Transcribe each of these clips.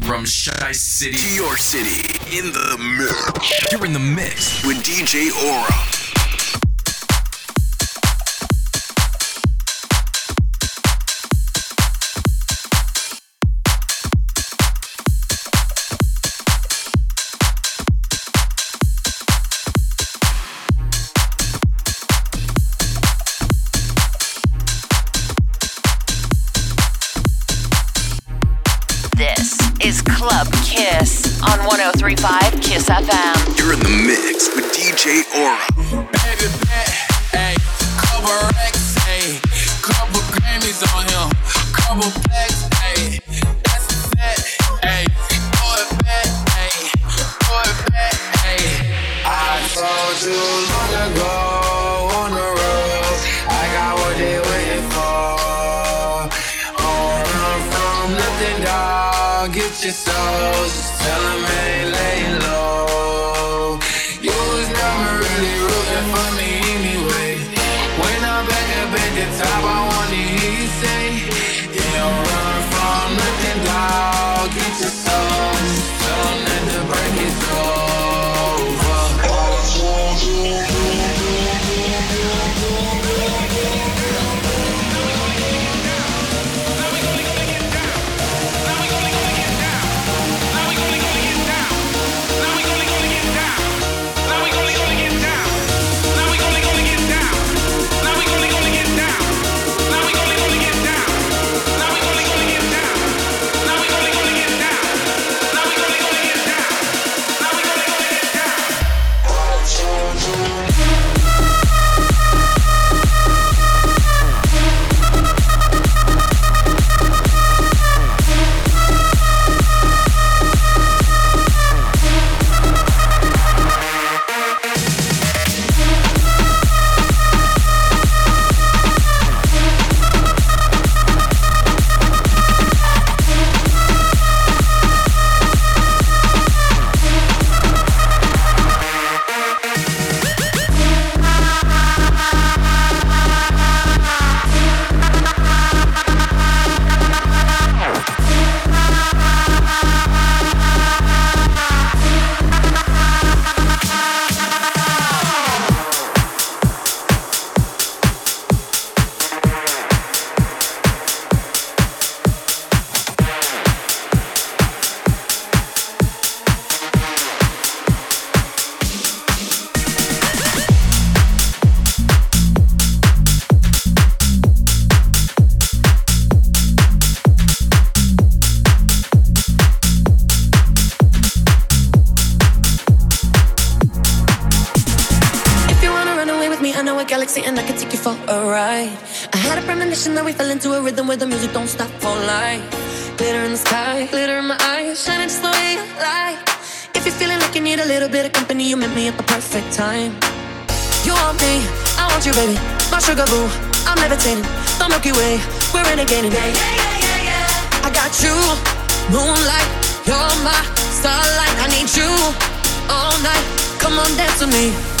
From Shy City to your city, in the mix. You're in the mix with DJ Aura. Your soul, just tell them ain't where the music don't stop for life. Glitter in the sky, glitter in my eyes, shining just the way you like. If you're feeling like you need a little bit of company, you met me at the perfect time. You want me, I want you, baby. My sugar boo, I'm levitating. The Milky Way, we're renegading. Yeah, yeah, yeah, yeah, yeah. I got you, moonlight, you're my starlight. I need you all night. Come on, dance with me.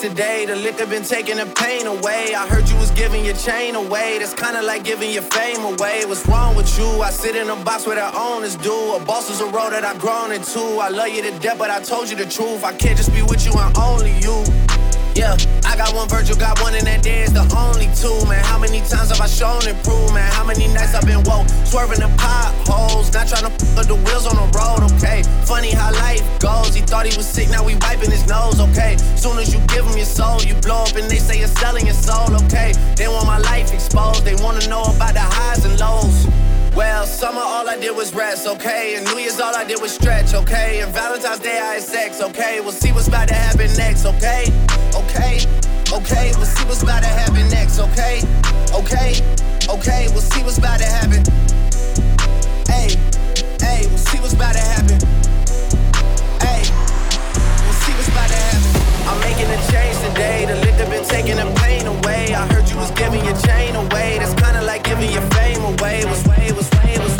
Today. The liquor been taking the pain away. I heard you was giving your chain away. That's kinda like giving your fame away. What's wrong with you? I sit in a box where the owners do. A boss is a role that I've grown into. I love you to death, but I told you the truth. I can't just be with you and only you. Yeah, I got one Virgil, got one, and that day is the only two, man. How many times have I shown and proved, man? How many nights I've been woke, swerving the potholes, not trying to put the wheels on the road, okay? Funny how life goes. He thought he was sick, now we wiping his nose? Soon as you give them your soul, you blow up, and they say you're selling your soul, okay? They want my life exposed, they wanna know about the highs and lows. Well, summer all I did was rest, okay? And New Year's all I did was stretch, okay? And Valentine's Day I had sex, okay? We'll see what's about to happen next, okay? Okay, okay, we'll see what's about to happen next, okay? Okay, okay, we'll see what's about to happen. Hey, hey, we'll see what's about to happen. Making a change today. The liquor been taking the pain away. I heard you was giving your chain away. That's kinda like giving your fame away. Was way, was way, was way,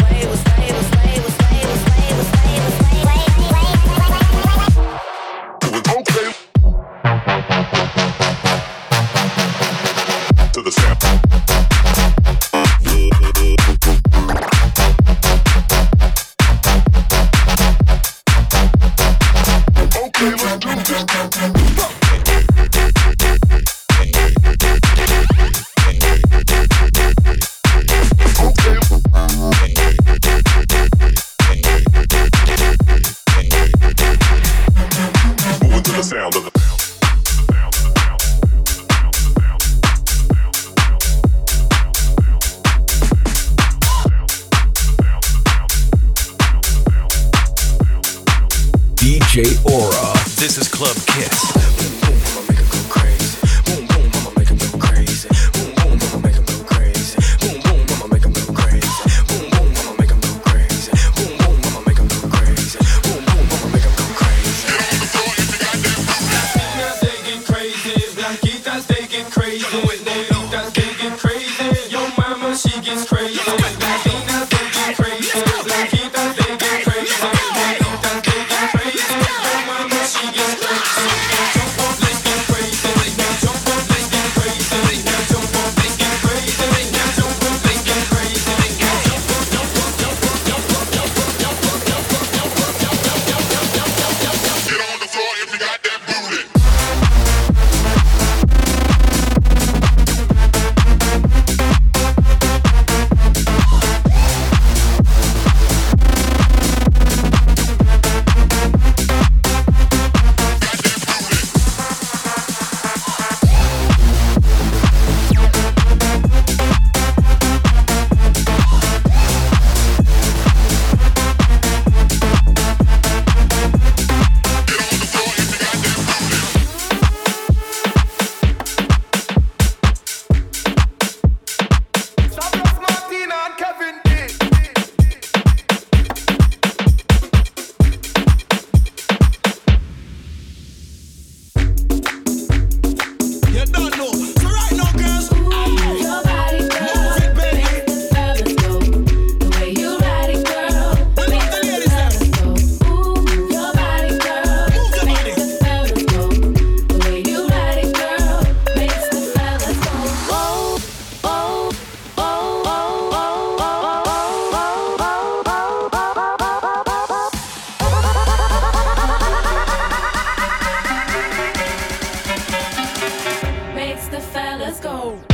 Oh!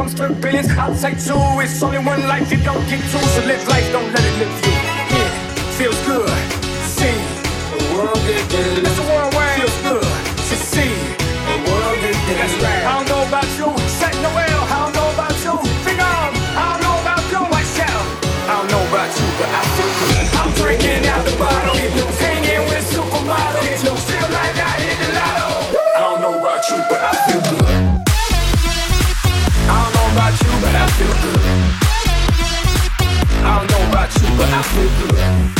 comes to billions outside too. It's only one life, you don't get two, so live life, don't let it live you. Yeah, feels good. Africa.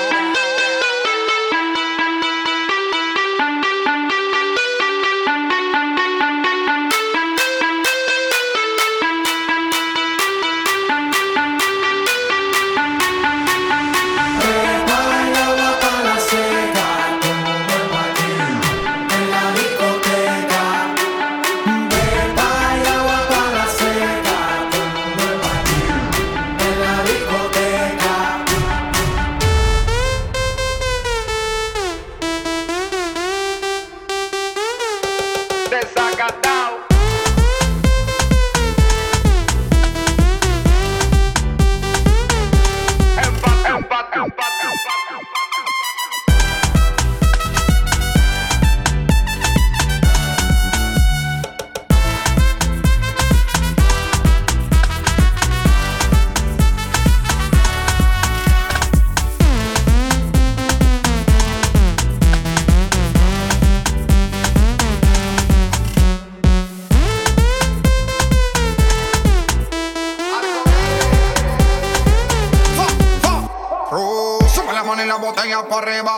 arriba.